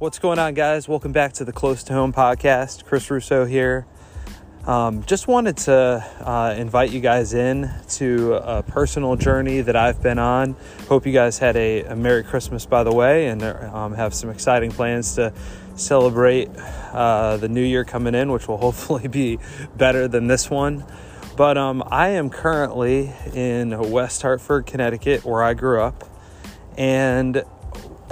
What's going on, guys? Welcome back to the Close to Home podcast. Chris Russo here. Um, just wanted to uh, invite you guys in to a personal journey that I've been on. Hope you guys had a, a Merry Christmas, by the way, and um, have some exciting plans to celebrate uh, the new year coming in, which will hopefully be better than this one. But um, I am currently in West Hartford, Connecticut, where I grew up, and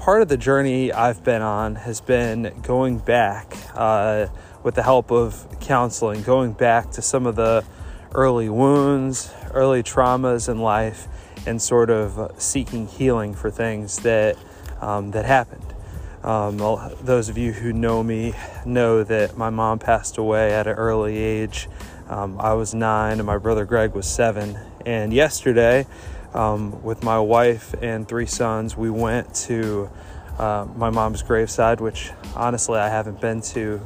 part of the journey I've been on has been going back uh, with the help of counseling, going back to some of the early wounds, early traumas in life, and sort of seeking healing for things that um, that happened. Um, those of you who know me know that my mom passed away at an early age. Um, I was nine, and my brother Greg was seven. And yesterday, um, with my wife and three sons, we went to uh, my mom's graveside, which honestly I haven't been to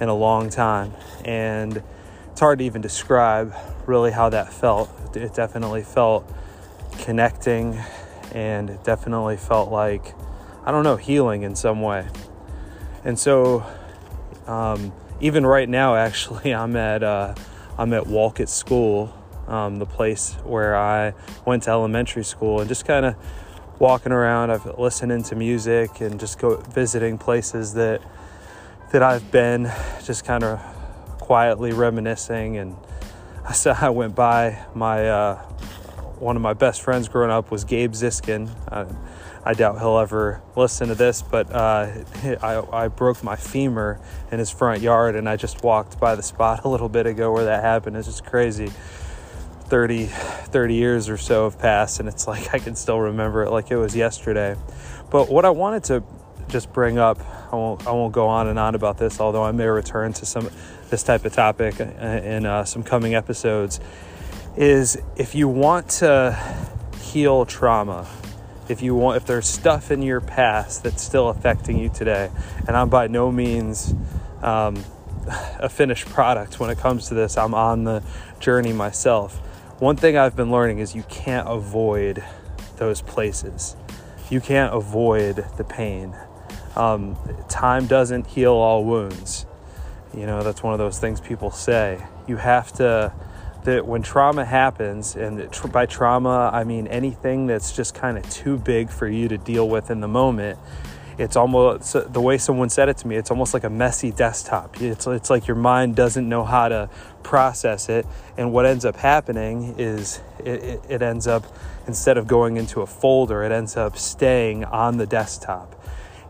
in a long time. And it's hard to even describe really how that felt. It definitely felt connecting and it definitely felt like, I don't know, healing in some way. And so, um, even right now, actually, I'm at uh, I'm at Wolcott School um, the place where I went to elementary school, and just kind of walking around. I've listening to music and just go visiting places that that I've been, just kind of quietly reminiscing. And I said I went by my uh, one of my best friends growing up was Gabe Ziskin. I, I doubt he'll ever listen to this, but uh, I, I broke my femur in his front yard, and I just walked by the spot a little bit ago where that happened. It's just crazy. 30, 30 years or so have passed, and it's like I can still remember it like it was yesterday. But what I wanted to just bring up, I won't, I won't go on and on about this, although I may return to some this type of topic in uh, some coming episodes, is if you want to heal trauma, if you want, if there's stuff in your past that's still affecting you today, and I'm by no means um, a finished product when it comes to this. I'm on the journey myself one thing I've been learning is you can't avoid those places. You can't avoid the pain. Um, time doesn't heal all wounds. You know, that's one of those things people say. You have to, that when trauma happens, and by trauma, I mean anything that's just kind of too big for you to deal with in the moment, it's almost the way someone said it to me it's almost like a messy desktop. It's, it's like your mind doesn't know how to process it. And what ends up happening is it, it, ends up instead of going into a folder it ends up staying on the desktop.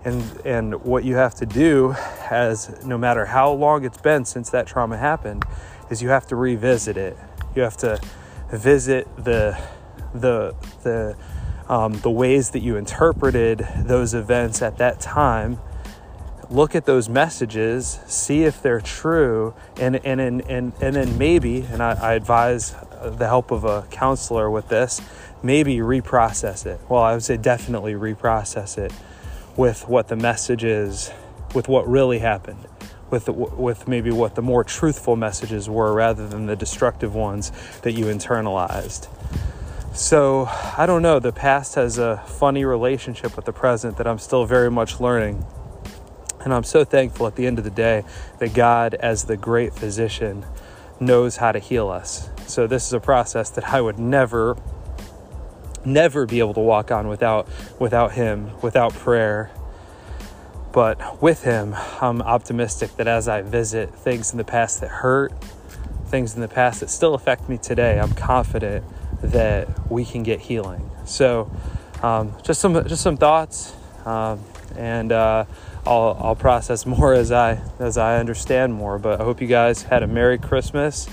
And and what you have to do as no matter how long it's been since that trauma happened is you have to revisit it. You have to visit the the the um, the ways that you interpreted those events at that time look at those messages see if they're true and and and, and, and then maybe and I, I advise the help of a counselor with this maybe reprocess it. Well i would say definitely reprocess it with what the message is with what really happened with the, with maybe what the more truthful messages were rather than the destructive ones that you internalized so I don't know. The past has a funny relationship with the present that I'm still very much learning. And I'm so thankful at the end of the day that God, as the great physician, knows how to heal us. So this is a process that I would never, never be able to walk on without without Him, without prayer. But with Him, I'm optimistic that as I visit things in the past that hurt, things in the past that still affect me today, I'm confident that we can get healing. So, um, just some just some thoughts, um, and uh, I'll I'll process more as I as I understand more. But I hope you guys had a Merry Christmas.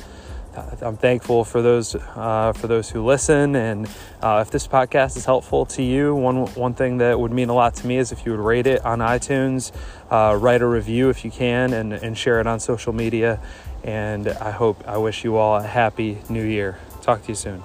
I'm thankful for those uh, for those who listen, and uh, if this podcast is helpful to you, one one thing that would mean a lot to me is if you would rate it on iTunes, uh, write a review if you can, and and share it on social media. And I hope I wish you all a happy New Year. Talk to you soon.